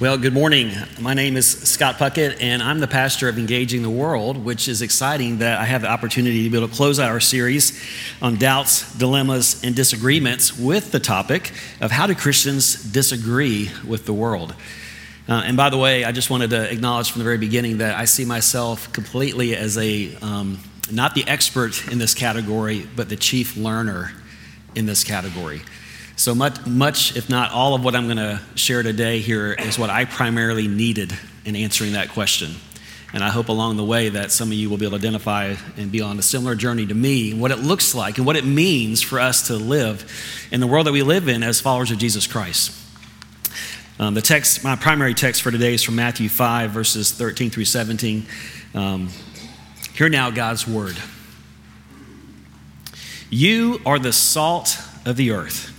Well, good morning. My name is Scott Puckett, and I'm the pastor of Engaging the World, which is exciting that I have the opportunity to be able to close out our series on doubts, dilemmas, and disagreements with the topic of how do Christians disagree with the world. Uh, and by the way, I just wanted to acknowledge from the very beginning that I see myself completely as a um, not the expert in this category, but the chief learner in this category. So much, much, if not all of what I'm going to share today here is what I primarily needed in answering that question. And I hope along the way that some of you will be able to identify and be on a similar journey to me, what it looks like and what it means for us to live in the world that we live in as followers of Jesus Christ. Um, the text, my primary text for today is from Matthew 5, verses 13 through 17. Um, hear now God's word. You are the salt of the earth.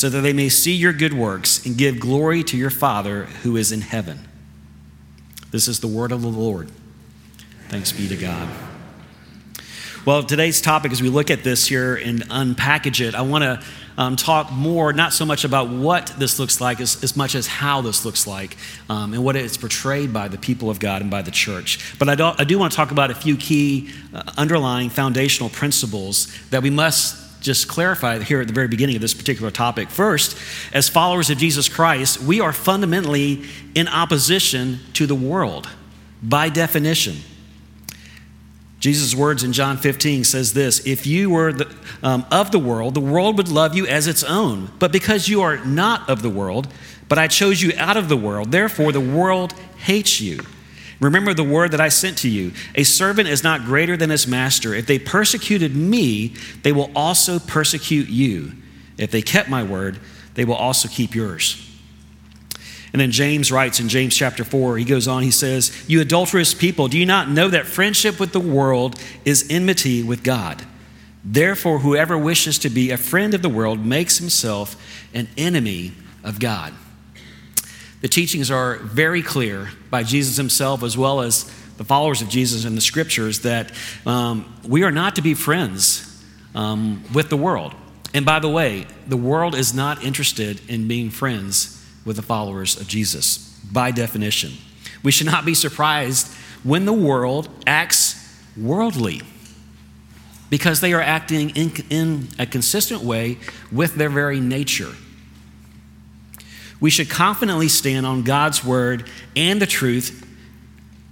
so that they may see your good works and give glory to your Father who is in heaven. This is the word of the Lord. Thanks be to God. Well, today's topic, as we look at this here and unpackage it, I want to um, talk more, not so much about what this looks like as, as much as how this looks like um, and what it's portrayed by the people of God and by the church. But I do, I do want to talk about a few key uh, underlying foundational principles that we must just clarify here at the very beginning of this particular topic. First, as followers of Jesus Christ, we are fundamentally in opposition to the world by definition. Jesus' words in John 15 says this If you were the, um, of the world, the world would love you as its own. But because you are not of the world, but I chose you out of the world, therefore the world hates you. Remember the word that I sent to you. A servant is not greater than his master. If they persecuted me, they will also persecute you. If they kept my word, they will also keep yours. And then James writes in James chapter 4, he goes on, he says, You adulterous people, do you not know that friendship with the world is enmity with God? Therefore, whoever wishes to be a friend of the world makes himself an enemy of God. The teachings are very clear by Jesus himself as well as the followers of Jesus in the scriptures that um, we are not to be friends um, with the world. And by the way, the world is not interested in being friends with the followers of Jesus by definition. We should not be surprised when the world acts worldly because they are acting in, in a consistent way with their very nature we should confidently stand on God's word and the truth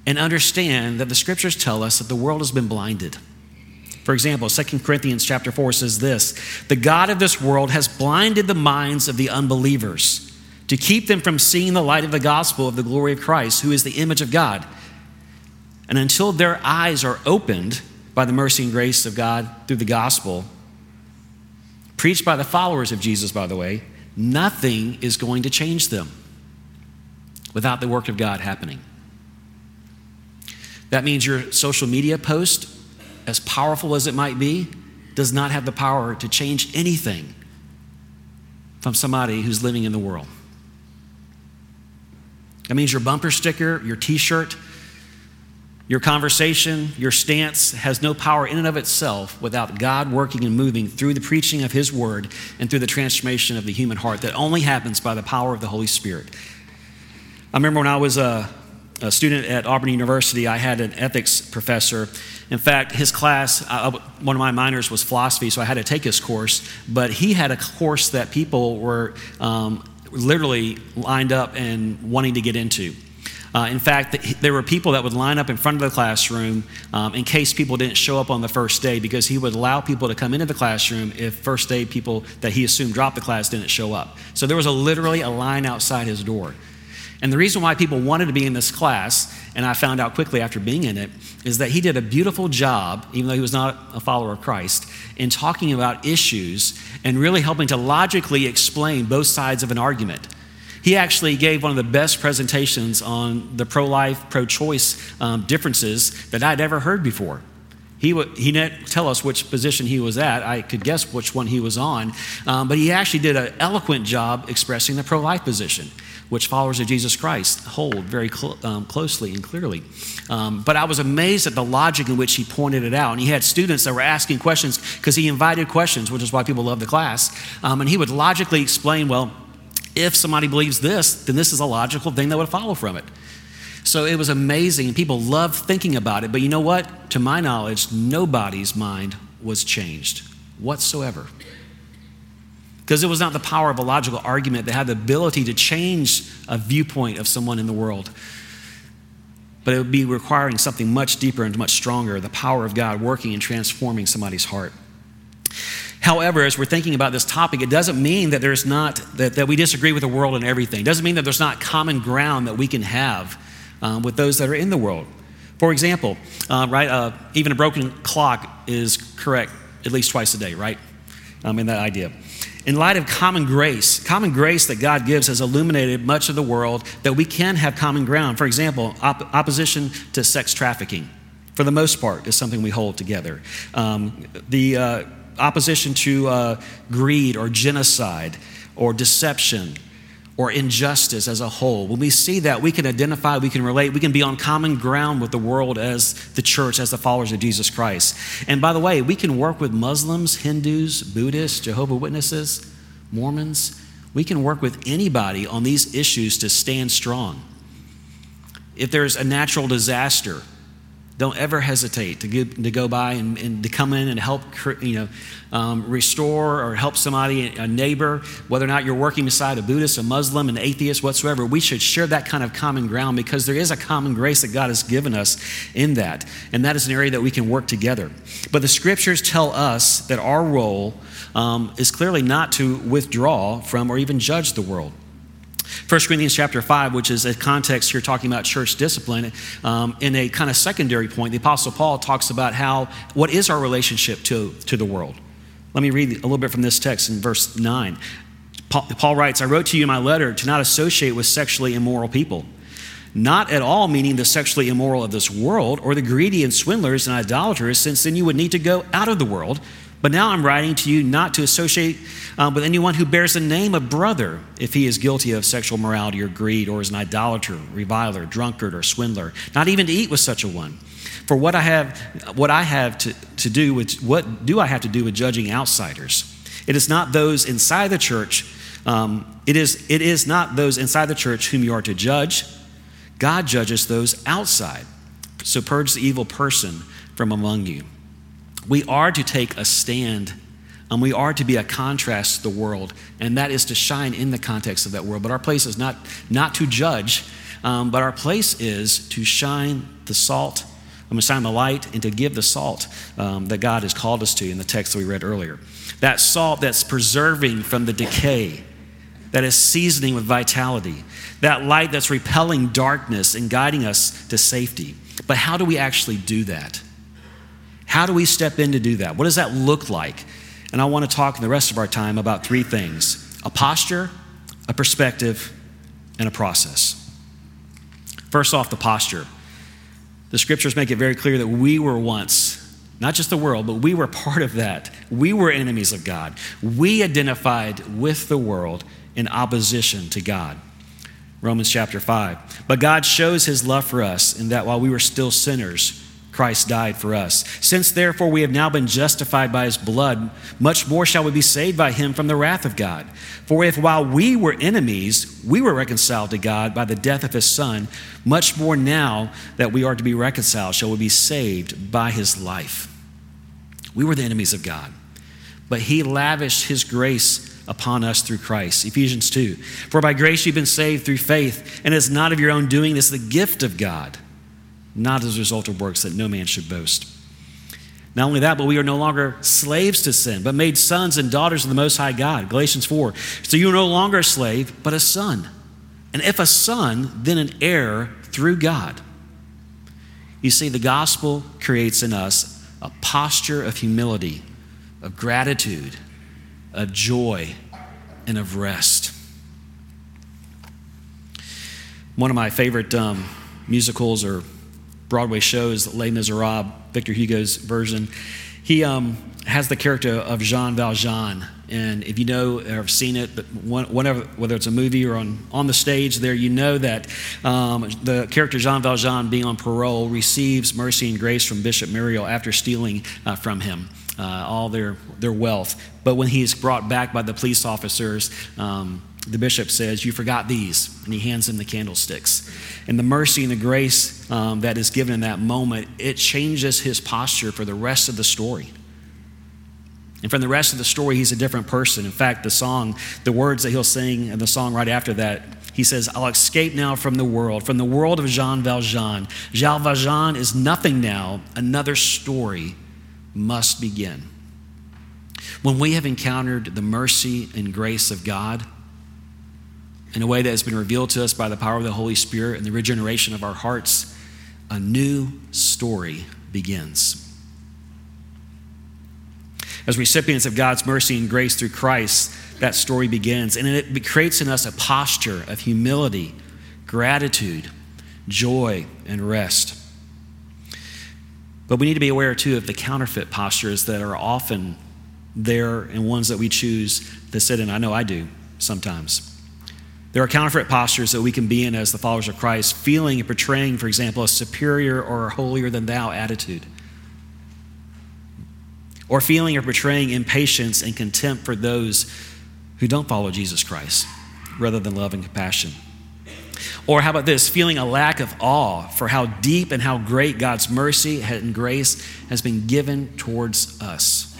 and understand that the scriptures tell us that the world has been blinded. For example, 2 Corinthians chapter 4 says this The God of this world has blinded the minds of the unbelievers to keep them from seeing the light of the gospel of the glory of Christ, who is the image of God. And until their eyes are opened by the mercy and grace of God through the gospel, preached by the followers of Jesus, by the way, nothing is going to change them without the work of God happening. That means your social media post, as powerful as it might be, does not have the power to change anything from somebody who's living in the world. That means your bumper sticker, your t shirt, your conversation, your stance has no power in and of itself without God working and moving through the preaching of His word and through the transformation of the human heart that only happens by the power of the Holy Spirit. I remember when I was a, a student at Auburn University, I had an ethics professor. In fact, his class, uh, one of my minors was philosophy, so I had to take his course, but he had a course that people were um, literally lined up and wanting to get into. Uh, in fact, there were people that would line up in front of the classroom um, in case people didn't show up on the first day because he would allow people to come into the classroom if first day people that he assumed dropped the class didn't show up. So there was a, literally a line outside his door. And the reason why people wanted to be in this class, and I found out quickly after being in it, is that he did a beautiful job, even though he was not a follower of Christ, in talking about issues and really helping to logically explain both sides of an argument. He actually gave one of the best presentations on the pro life, pro choice um, differences that I'd ever heard before. He, w- he didn't tell us which position he was at. I could guess which one he was on. Um, but he actually did an eloquent job expressing the pro life position, which followers of Jesus Christ hold very cl- um, closely and clearly. Um, but I was amazed at the logic in which he pointed it out. And he had students that were asking questions because he invited questions, which is why people love the class. Um, and he would logically explain, well, if somebody believes this, then this is a logical thing that would follow from it. So it was amazing. People loved thinking about it. But you know what? To my knowledge, nobody's mind was changed whatsoever. Because it was not the power of a logical argument that had the ability to change a viewpoint of someone in the world. But it would be requiring something much deeper and much stronger the power of God working and transforming somebody's heart. However, as we're thinking about this topic, it doesn't mean that there's not that, that we disagree with the world and everything. It doesn't mean that there's not common ground that we can have um, with those that are in the world. For example, uh, right, uh, even a broken clock is correct at least twice a day, right? Um, in that idea. In light of common grace, common grace that God gives has illuminated much of the world that we can have common ground. For example, op- opposition to sex trafficking, for the most part, is something we hold together. Um, the uh, opposition to uh, greed or genocide or deception or injustice as a whole. When we see that, we can identify, we can relate, we can be on common ground with the world as the church, as the followers of Jesus Christ. And by the way, we can work with Muslims, Hindus, Buddhists, Jehovah Witnesses, Mormons. We can work with anybody on these issues to stand strong. If there's a natural disaster, don't ever hesitate to, to go by and, and, to come in and help you know, um, restore or help somebody, a neighbor, whether or not you're working beside a Buddhist, a Muslim, an atheist, whatsoever. We should share that kind of common ground because there is a common grace that God has given us in that. And that is an area that we can work together. But the scriptures tell us that our role um, is clearly not to withdraw from or even judge the world. 1 Corinthians chapter 5, which is a context here talking about church discipline, um, in a kind of secondary point, the Apostle Paul talks about how, what is our relationship to, to the world? Let me read a little bit from this text in verse 9. Paul, Paul writes, I wrote to you in my letter to not associate with sexually immoral people. Not at all meaning the sexually immoral of this world or the greedy and swindlers and idolaters, since then you would need to go out of the world. But now I'm writing to you not to associate um, with anyone who bears the name of brother if he is guilty of sexual morality or greed or is an idolater, reviler, drunkard, or swindler, not even to eat with such a one. For what I have, what I have to, to do with, what do I have to do with judging outsiders? It is not those inside the church, um, it, is, it is not those inside the church whom you are to judge. God judges those outside. So purge the evil person from among you. We are to take a stand and we are to be a contrast to the world, and that is to shine in the context of that world. But our place is not, not to judge, um, but our place is to shine the salt, I'm going to shine the light, and to give the salt um, that God has called us to in the text that we read earlier. That salt that's preserving from the decay, that is seasoning with vitality, that light that's repelling darkness and guiding us to safety. But how do we actually do that? How do we step in to do that? What does that look like? And I want to talk in the rest of our time about three things a posture, a perspective, and a process. First off, the posture. The scriptures make it very clear that we were once, not just the world, but we were part of that. We were enemies of God. We identified with the world in opposition to God. Romans chapter 5. But God shows his love for us in that while we were still sinners, Christ died for us. Since therefore we have now been justified by his blood, much more shall we be saved by him from the wrath of God. For if while we were enemies, we were reconciled to God by the death of his son, much more now that we are to be reconciled shall we be saved by his life. We were the enemies of God, but he lavished his grace upon us through Christ. Ephesians 2. For by grace you've been saved through faith, and it's not of your own doing, it's the gift of God not as a result of works that no man should boast. Not only that, but we are no longer slaves to sin, but made sons and daughters of the Most High God. Galatians 4. So you are no longer a slave, but a son. And if a son, then an heir through God. You see, the gospel creates in us a posture of humility, of gratitude, of joy, and of rest. one of my favorite um, musicals or Broadway shows, Les Miserables, Victor Hugo's version. He um, has the character of Jean Valjean. And if you know or have seen it, whenever, whether it's a movie or on, on the stage there, you know that um, the character Jean Valjean, being on parole, receives mercy and grace from Bishop Myriel after stealing uh, from him. Uh, all their, their wealth. But when he's brought back by the police officers, um, the bishop says, You forgot these. And he hands him the candlesticks. And the mercy and the grace um, that is given in that moment, it changes his posture for the rest of the story. And from the rest of the story, he's a different person. In fact, the song, the words that he'll sing and the song right after that, he says, I'll escape now from the world, from the world of Jean Valjean. Jean Valjean is nothing now. Another story must begin. When we have encountered the mercy and grace of God, in a way that has been revealed to us by the power of the Holy Spirit and the regeneration of our hearts, a new story begins. As recipients of God's mercy and grace through Christ, that story begins. And it creates in us a posture of humility, gratitude, joy, and rest. But we need to be aware, too, of the counterfeit postures that are often there and ones that we choose to sit in. I know I do sometimes. There are counterfeit postures that we can be in as the followers of Christ, feeling and portraying, for example, a superior or holier than thou attitude. Or feeling or portraying impatience and contempt for those who don't follow Jesus Christ, rather than love and compassion. Or how about this? Feeling a lack of awe for how deep and how great God's mercy and grace has been given towards us.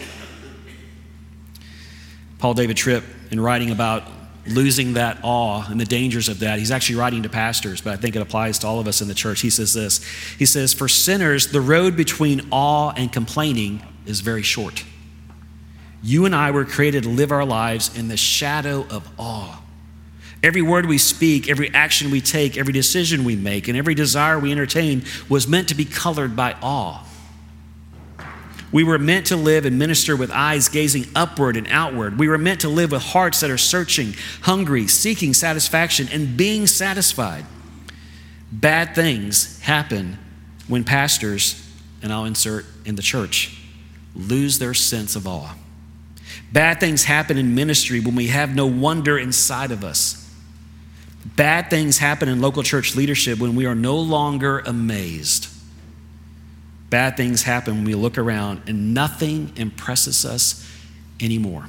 Paul David Tripp, in writing about losing that awe and the dangers of that. He's actually writing to pastors, but I think it applies to all of us in the church. He says this He says, For sinners, the road between awe and complaining is very short. You and I were created to live our lives in the shadow of awe. Every word we speak, every action we take, every decision we make, and every desire we entertain was meant to be colored by awe. We were meant to live and minister with eyes gazing upward and outward. We were meant to live with hearts that are searching, hungry, seeking satisfaction, and being satisfied. Bad things happen when pastors, and I'll insert in the church, lose their sense of awe. Bad things happen in ministry when we have no wonder inside of us. Bad things happen in local church leadership when we are no longer amazed. Bad things happen when we look around and nothing impresses us anymore.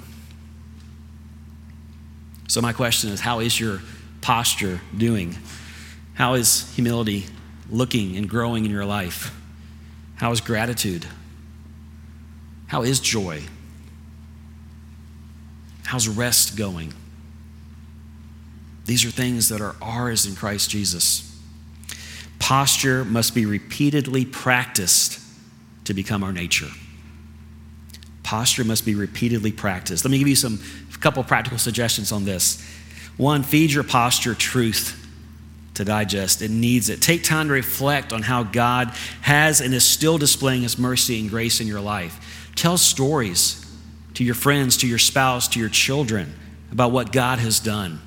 So, my question is how is your posture doing? How is humility looking and growing in your life? How is gratitude? How is joy? How's rest going? These are things that are ours in Christ Jesus. Posture must be repeatedly practiced to become our nature. Posture must be repeatedly practiced. Let me give you some a couple practical suggestions on this. One, feed your posture truth to digest. It needs it. Take time to reflect on how God has and is still displaying his mercy and grace in your life. Tell stories to your friends, to your spouse, to your children about what God has done.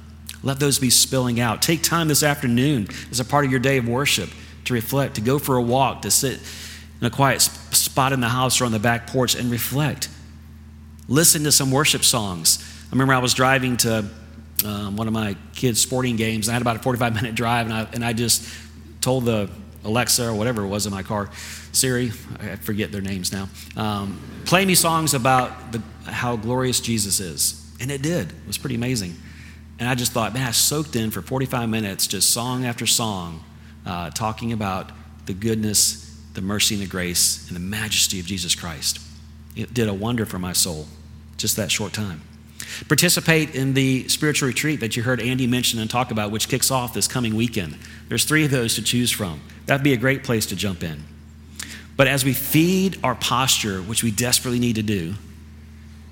Let those be spilling out. Take time this afternoon as a part of your day of worship to reflect, to go for a walk, to sit in a quiet spot in the house or on the back porch and reflect. Listen to some worship songs. I remember I was driving to um, one of my kids' sporting games. And I had about a 45 minute drive, and I, and I just told the Alexa or whatever it was in my car, Siri, I forget their names now, um, play me songs about the, how glorious Jesus is. And it did. It was pretty amazing. And I just thought, man, I soaked in for 45 minutes, just song after song, uh, talking about the goodness, the mercy, and the grace, and the majesty of Jesus Christ. It did a wonder for my soul, just that short time. Participate in the spiritual retreat that you heard Andy mention and talk about, which kicks off this coming weekend. There's three of those to choose from. That'd be a great place to jump in. But as we feed our posture, which we desperately need to do,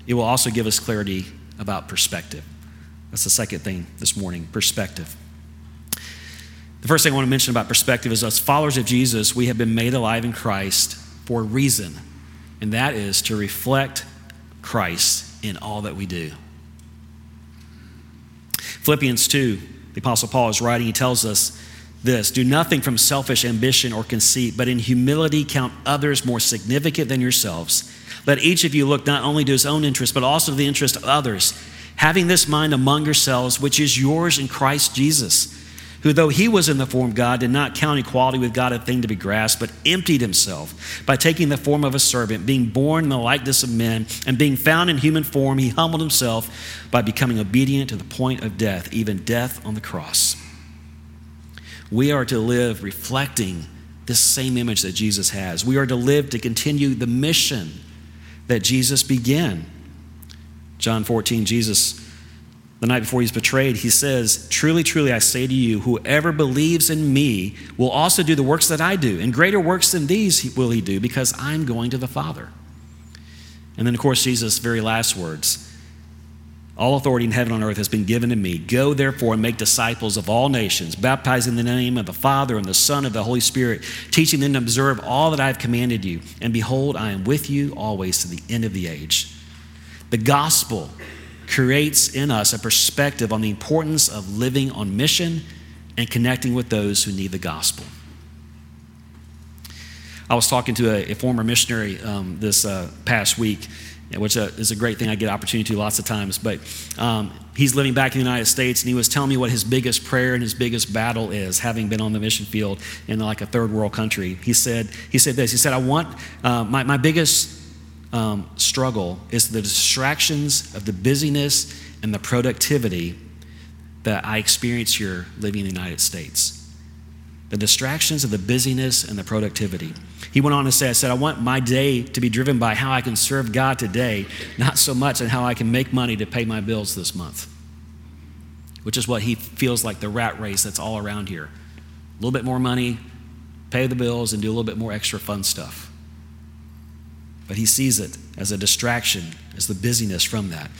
it will also give us clarity about perspective. That's the second thing this morning perspective. The first thing I want to mention about perspective is as followers of Jesus, we have been made alive in Christ for a reason, and that is to reflect Christ in all that we do. Philippians 2, the Apostle Paul is writing, he tells us this do nothing from selfish ambition or conceit, but in humility count others more significant than yourselves. Let each of you look not only to his own interest, but also to the interest of others, having this mind among yourselves, which is yours in Christ Jesus, who, though he was in the form of God, did not count equality with God a thing to be grasped, but emptied himself by taking the form of a servant, being born in the likeness of men, and being found in human form, he humbled himself by becoming obedient to the point of death, even death on the cross. We are to live reflecting this same image that Jesus has. We are to live to continue the mission that Jesus began. John 14, Jesus, the night before he's betrayed, he says, Truly, truly, I say to you, whoever believes in me will also do the works that I do, and greater works than these will he do, because I'm going to the Father. And then, of course, Jesus' very last words all authority in heaven and on earth has been given to me. Go therefore and make disciples of all nations, baptizing in the name of the Father and the Son and the Holy Spirit, teaching them to observe all that I have commanded you. And behold, I am with you always to the end of the age. The gospel creates in us a perspective on the importance of living on mission and connecting with those who need the gospel. I was talking to a, a former missionary um, this uh, past week which uh, is a great thing I get opportunity to lots of times. But um, he's living back in the United States, and he was telling me what his biggest prayer and his biggest battle is, having been on the mission field in like a third world country. He said, he said this. He said, "I want uh, my my biggest um, struggle is the distractions of the busyness and the productivity that I experience here living in the United States." The distractions of the busyness and the productivity. He went on to say, I said, I want my day to be driven by how I can serve God today, not so much on how I can make money to pay my bills this month, which is what he feels like the rat race that's all around here. A little bit more money, pay the bills, and do a little bit more extra fun stuff. But he sees it as a distraction, as the busyness from that.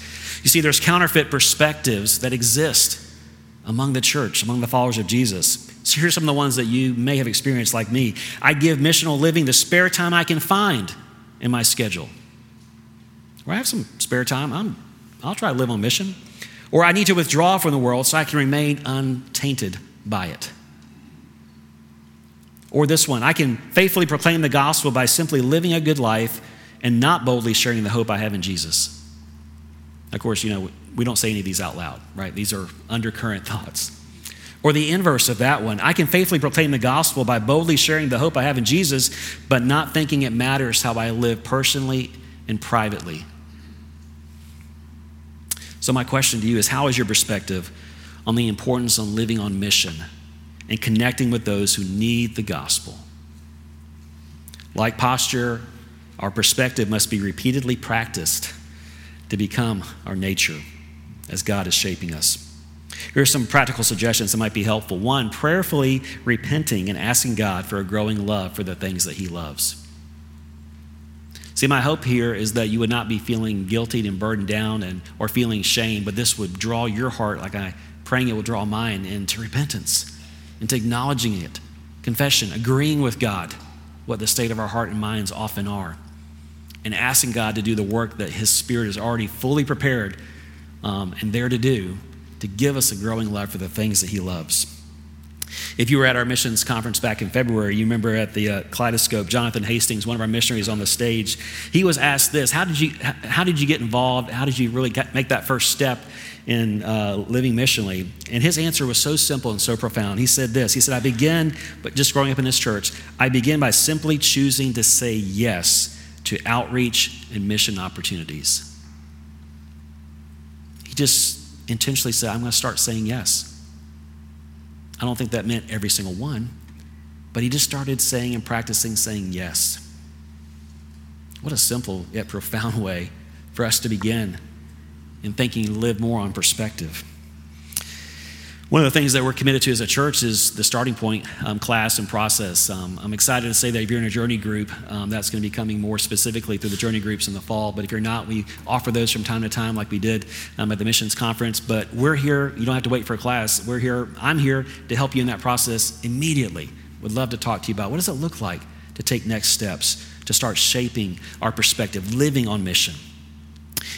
You see, there's counterfeit perspectives that exist among the church, among the followers of Jesus. So here's some of the ones that you may have experienced like me. I give missional living the spare time I can find in my schedule. Or I have some spare time, I'm, I'll try to live on mission. Or I need to withdraw from the world so I can remain untainted by it. Or this one, I can faithfully proclaim the gospel by simply living a good life and not boldly sharing the hope I have in Jesus. Of course, you know, we don't say any of these out loud, right? These are undercurrent thoughts. Or the inverse of that one I can faithfully proclaim the gospel by boldly sharing the hope I have in Jesus, but not thinking it matters how I live personally and privately. So, my question to you is how is your perspective on the importance of living on mission and connecting with those who need the gospel? Like posture, our perspective must be repeatedly practiced to become our nature as God is shaping us. Here are some practical suggestions that might be helpful. One, prayerfully repenting and asking God for a growing love for the things that He loves. See, my hope here is that you would not be feeling guilty and burdened down and, or feeling shame, but this would draw your heart, like I praying it will draw mine, into repentance, into acknowledging it, confession, agreeing with God, what the state of our heart and minds often are, and asking God to do the work that His Spirit is already fully prepared um, and there to do to give us a growing love for the things that He loves. If you were at our missions conference back in February, you remember at the uh, Kaleidoscope, Jonathan Hastings, one of our missionaries on the stage, he was asked this: How did you how did you get involved? How did you really get, make that first step in uh, living missionally? And his answer was so simple and so profound. He said this: He said, "I begin, but just growing up in this church, I begin by simply choosing to say yes to outreach and mission opportunities." He just intentionally said, I'm going to start saying yes. I don't think that meant every single one, but he just started saying and practicing saying yes. What a simple yet profound way for us to begin in thinking live more on perspective. One of the things that we're committed to as a church is the starting point um, class and process. Um, I'm excited to say that if you're in a journey group, um, that's going to be coming more specifically through the journey groups in the fall. But if you're not, we offer those from time to time, like we did um, at the missions conference. But we're here, you don't have to wait for a class. We're here, I'm here to help you in that process immediately. Would love to talk to you about what does it look like to take next steps to start shaping our perspective, living on mission.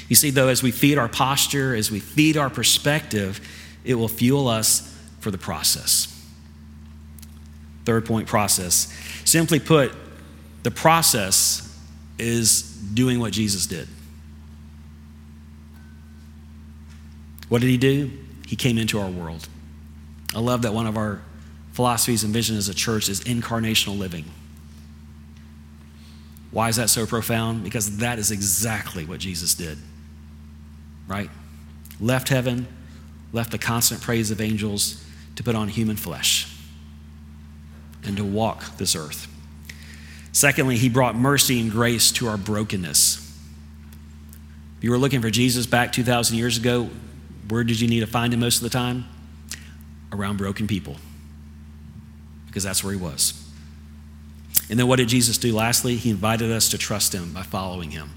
You see, though, as we feed our posture, as we feed our perspective, it will fuel us for the process. Third point process. Simply put, the process is doing what Jesus did. What did he do? He came into our world. I love that one of our philosophies and vision as a church is incarnational living. Why is that so profound? Because that is exactly what Jesus did. Right? Left heaven, left the constant praise of angels to put on human flesh and to walk this earth. Secondly, he brought mercy and grace to our brokenness. If you were looking for Jesus back 2,000 years ago, where did you need to find him most of the time? Around broken people, because that's where he was. And then what did Jesus do lastly? He invited us to trust him by following him.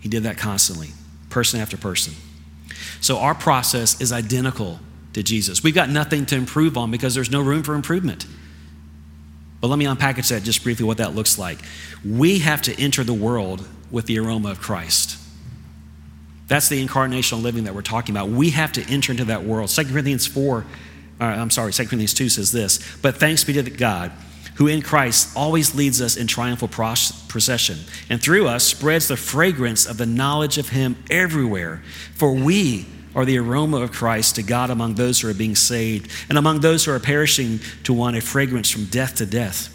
He did that constantly, person after person. So our process is identical to Jesus. We've got nothing to improve on because there's no room for improvement. But let me unpackage that just briefly what that looks like. We have to enter the world with the aroma of Christ. That's the incarnational living that we're talking about. We have to enter into that world. 2 Corinthians 4, uh, I'm sorry, 2 Corinthians 2 says this But thanks be to God who in Christ always leads us in triumphal procession, and through us spreads the fragrance of the knowledge of Him everywhere. For we are the aroma of Christ to God among those who are being saved, and among those who are perishing, to one a fragrance from death to death,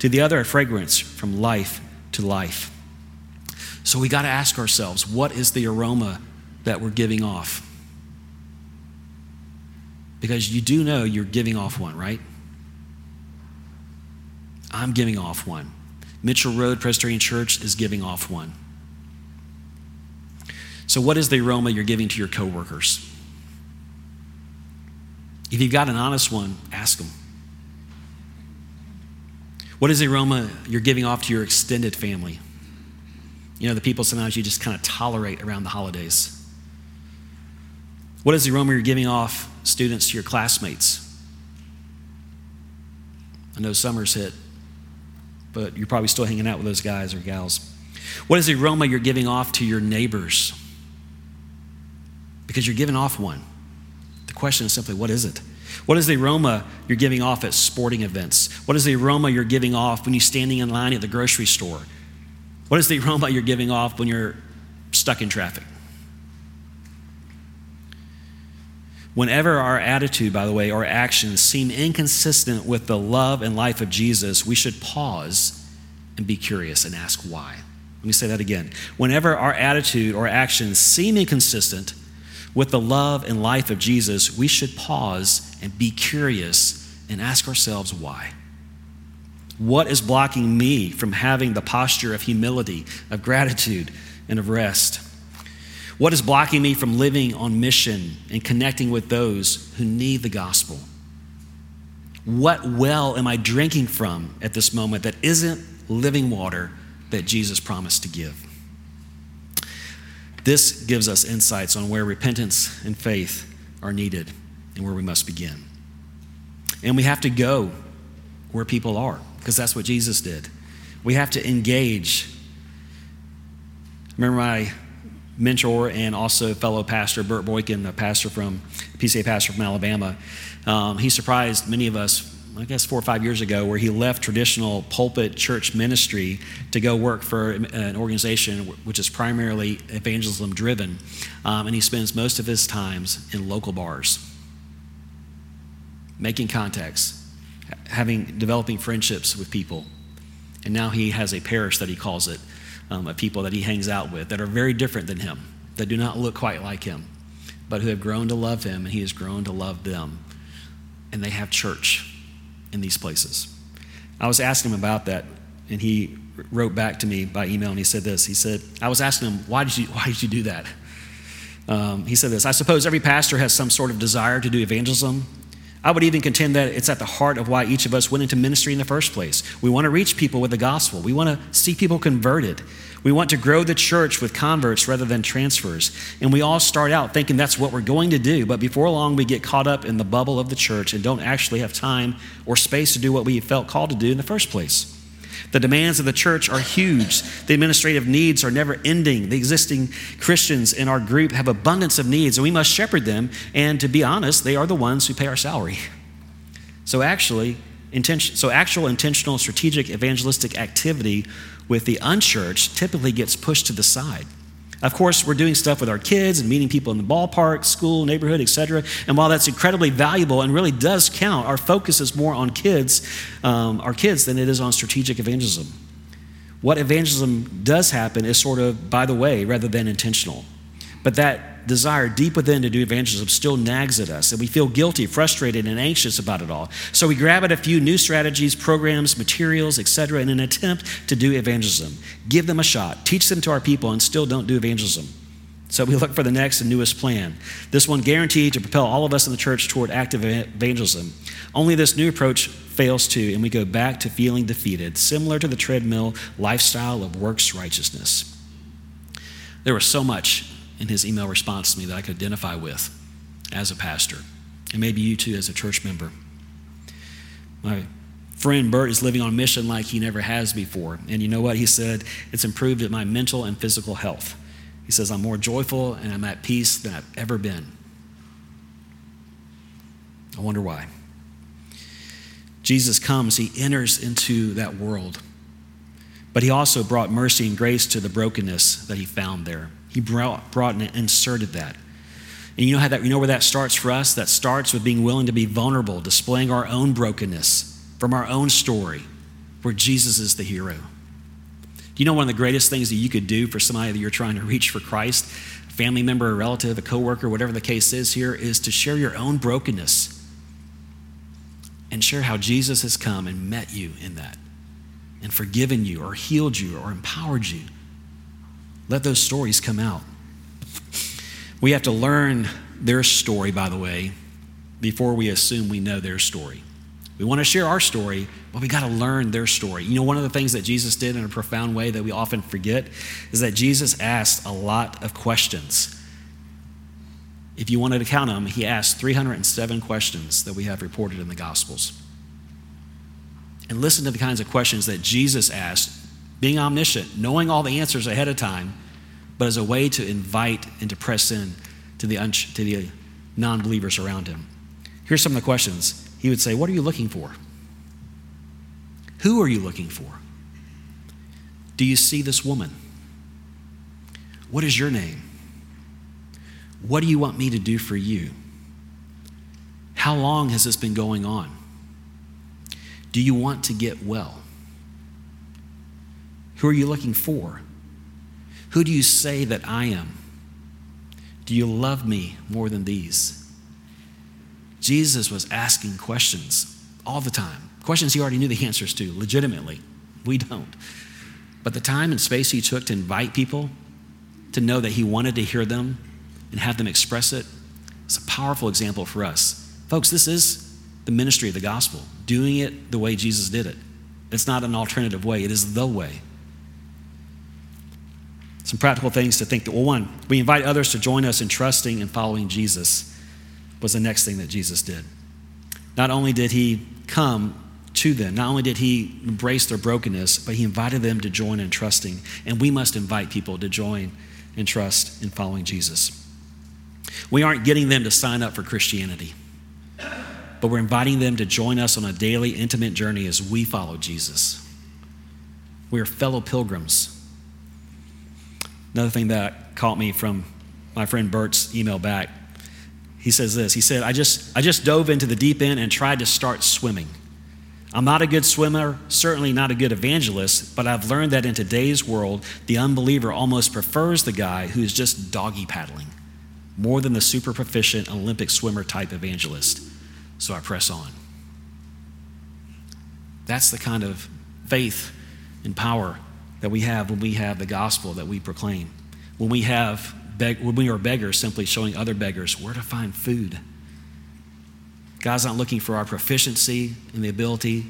to the other a fragrance from life to life. So we got to ask ourselves what is the aroma that we're giving off? Because you do know you're giving off one, right? I'm giving off one. Mitchell Road Presbyterian Church is giving off one. So, what is the aroma you're giving to your coworkers? If you've got an honest one, ask them. What is the aroma you're giving off to your extended family? You know, the people sometimes you just kind of tolerate around the holidays. What is the aroma you're giving off, students, to your classmates? I know summer's hit but you're probably still hanging out with those guys or gals. What is the aroma you're giving off to your neighbors? Because you're giving off one. The question is simply, what is it? What is the aroma you're giving off at sporting events? What is the aroma you're giving off when you're standing in line at the grocery store? What is the aroma you're giving off when you're stuck in traffic? Whenever our attitude, by the way, or actions seem inconsistent with the love and life of Jesus, we should pause and be curious and ask why. Let me say that again. Whenever our attitude or actions seem inconsistent with the love and life of Jesus, we should pause and be curious and ask ourselves why. What is blocking me from having the posture of humility, of gratitude, and of rest? What is blocking me from living on mission and connecting with those who need the gospel? What well am I drinking from at this moment that isn't living water that Jesus promised to give? This gives us insights on where repentance and faith are needed and where we must begin. And we have to go where people are, because that's what Jesus did. We have to engage. Remember my mentor and also fellow pastor, Burt Boykin, a pastor from, PCA pastor from Alabama. Um, he surprised many of us, I guess, four or five years ago, where he left traditional pulpit church ministry to go work for an organization which is primarily evangelism driven. Um, and he spends most of his times in local bars, making contacts, having, developing friendships with people. And now he has a parish that he calls it um, of people that he hangs out with that are very different than him, that do not look quite like him, but who have grown to love him and he has grown to love them. And they have church in these places. I was asking him about that, and he wrote back to me by email and he said this. He said, I was asking him, why did you, why did you do that? Um, he said this I suppose every pastor has some sort of desire to do evangelism I would even contend that it's at the heart of why each of us went into ministry in the first place. We want to reach people with the gospel, we want to see people converted. We want to grow the church with converts rather than transfers. And we all start out thinking that's what we're going to do, but before long we get caught up in the bubble of the church and don't actually have time or space to do what we felt called to do in the first place. The demands of the church are huge. The administrative needs are never ending. The existing Christians in our group have abundance of needs, and we must shepherd them. And to be honest, they are the ones who pay our salary. So actually, intention, so actual intentional strategic evangelistic activity with the unchurched typically gets pushed to the side. Of course, we're doing stuff with our kids and meeting people in the ballpark, school, neighborhood, etc. And while that's incredibly valuable and really does count, our focus is more on kids, um, our kids, than it is on strategic evangelism. What evangelism does happen is sort of by the way rather than intentional. But that desire deep within to do evangelism still nags at us, and we feel guilty, frustrated, and anxious about it all. So we grab at a few new strategies, programs, materials, etc., in an attempt to do evangelism. Give them a shot, teach them to our people, and still don't do evangelism. So we look for the next and newest plan. This one guaranteed to propel all of us in the church toward active evangelism. Only this new approach fails too, and we go back to feeling defeated, similar to the treadmill lifestyle of works righteousness. There was so much in his email response to me that I could identify with as a pastor, and maybe you too as a church member. My friend Bert is living on mission like he never has before. And you know what? He said, It's improved my mental and physical health. He says, I'm more joyful and I'm at peace than I've ever been. I wonder why. Jesus comes, he enters into that world. But he also brought mercy and grace to the brokenness that he found there. He brought, brought and inserted that. And you know how that you know where that starts for us? That starts with being willing to be vulnerable, displaying our own brokenness from our own story, where Jesus is the hero. Do you know one of the greatest things that you could do for somebody that you're trying to reach for Christ? A family member, a relative, a coworker, whatever the case is here, is to share your own brokenness and share how Jesus has come and met you in that and forgiven you or healed you or empowered you. Let those stories come out. We have to learn their story, by the way, before we assume we know their story. We want to share our story, but we got to learn their story. You know, one of the things that Jesus did in a profound way that we often forget is that Jesus asked a lot of questions. If you wanted to count them, he asked 307 questions that we have reported in the Gospels. And listen to the kinds of questions that Jesus asked being omniscient, knowing all the answers ahead of time, but as a way to invite and to press in to the, un- to the non believers around him. Here's some of the questions. He would say, What are you looking for? Who are you looking for? Do you see this woman? What is your name? What do you want me to do for you? How long has this been going on? Do you want to get well? Who are you looking for? Who do you say that I am? Do you love me more than these? Jesus was asking questions all the time, questions he already knew the answers to, legitimately. We don't. But the time and space he took to invite people to know that he wanted to hear them and have them express it, it's a powerful example for us. Folks, this is the ministry of the gospel, doing it the way Jesus did it. It's not an alternative way, it is the way. Some practical things to think. That, well, one, we invite others to join us in trusting and following Jesus, was the next thing that Jesus did. Not only did he come to them, not only did he embrace their brokenness, but he invited them to join in trusting. And we must invite people to join and trust in following Jesus. We aren't getting them to sign up for Christianity, but we're inviting them to join us on a daily, intimate journey as we follow Jesus. We are fellow pilgrims Another thing that caught me from my friend Bert's email back, he says this. He said, I just, I just dove into the deep end and tried to start swimming. I'm not a good swimmer, certainly not a good evangelist, but I've learned that in today's world, the unbeliever almost prefers the guy who's just doggy paddling more than the super proficient Olympic swimmer type evangelist. So I press on. That's the kind of faith and power that we have when we have the gospel that we proclaim. When we have beg- when we are beggars, simply showing other beggars where to find food. God's not looking for our proficiency and the ability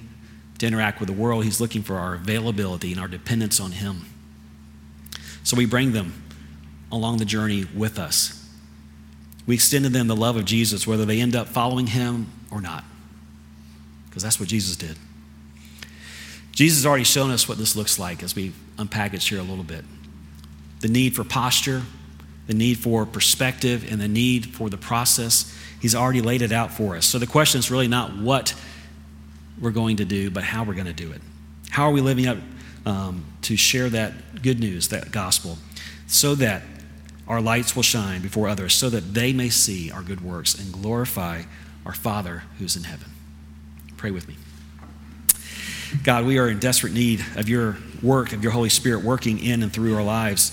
to interact with the world. He's looking for our availability and our dependence on Him. So we bring them along the journey with us. We extend to them the love of Jesus, whether they end up following Him or not, because that's what Jesus did. Jesus has already shown us what this looks like as we unpackage here a little bit. The need for posture, the need for perspective, and the need for the process. He's already laid it out for us. So the question is really not what we're going to do, but how we're going to do it. How are we living up um, to share that good news, that gospel, so that our lights will shine before others, so that they may see our good works and glorify our Father who's in heaven. Pray with me. God, we are in desperate need of your work, of your Holy Spirit working in and through our lives.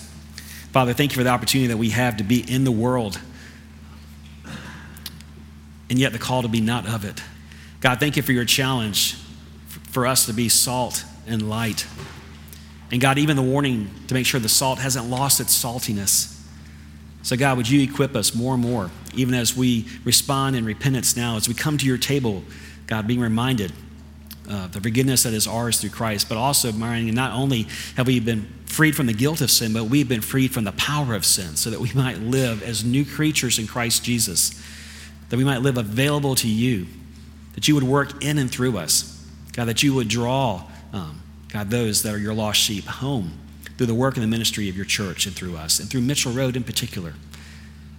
Father, thank you for the opportunity that we have to be in the world and yet the call to be not of it. God, thank you for your challenge for us to be salt and light. And God, even the warning to make sure the salt hasn't lost its saltiness. So, God, would you equip us more and more, even as we respond in repentance now, as we come to your table, God, being reminded of the forgiveness that is ours through Christ, but also reminding not only have we been freed from the guilt of sin, but we've been freed from the power of sin so that we might live as new creatures in Christ Jesus that we might live available to you, that you would work in and through us. God, that you would draw, um, God, those that are your lost sheep home through the work and the ministry of your church and through us, and through Mitchell Road in particular.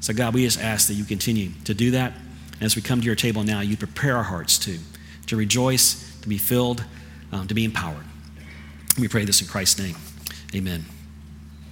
So, God, we just ask that you continue to do that. And as we come to your table now, you prepare our hearts to, to rejoice, to be filled, um, to be empowered. We pray this in Christ's name. Amen.